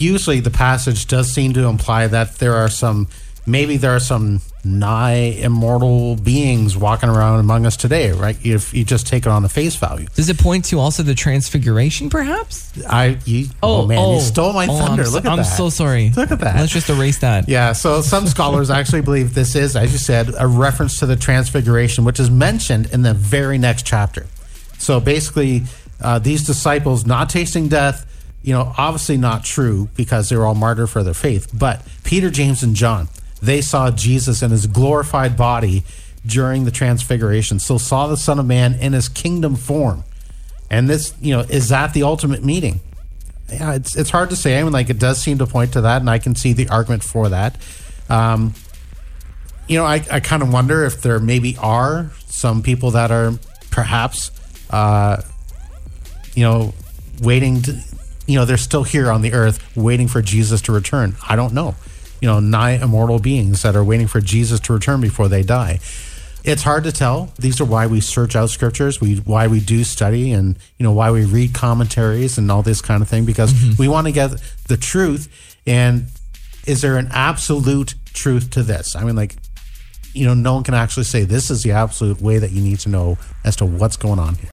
Usually, the passage does seem to imply that there are some, maybe there are some nigh immortal beings walking around among us today, right? If you just take it on the face value. Does it point to also the transfiguration, perhaps? I, you, oh, man, you stole my oh, thunder. I'm Look so, at I'm that. so sorry. Look at that. Let's just erase that. Yeah, so some scholars actually believe this is, as you said, a reference to the transfiguration, which is mentioned in the very next chapter. So basically, uh, these disciples not tasting death, you know, obviously not true because they were all martyred for their faith. But Peter, James, and John, they saw Jesus in his glorified body during the transfiguration. So saw the Son of Man in his kingdom form. And this, you know, is that the ultimate meeting? Yeah, it's it's hard to say. I mean, like it does seem to point to that, and I can see the argument for that. Um, you know, I, I kind of wonder if there maybe are some people that are perhaps, uh, you know, waiting to, you know, they're still here on the earth waiting for Jesus to return. I don't know. You know, nigh immortal beings that are waiting for Jesus to return before they die. It's hard to tell. These are why we search out scriptures, we why we do study and you know why we read commentaries and all this kind of thing because mm-hmm. we want to get the truth and is there an absolute truth to this? I mean like you know no one can actually say this is the absolute way that you need to know as to what's going on here.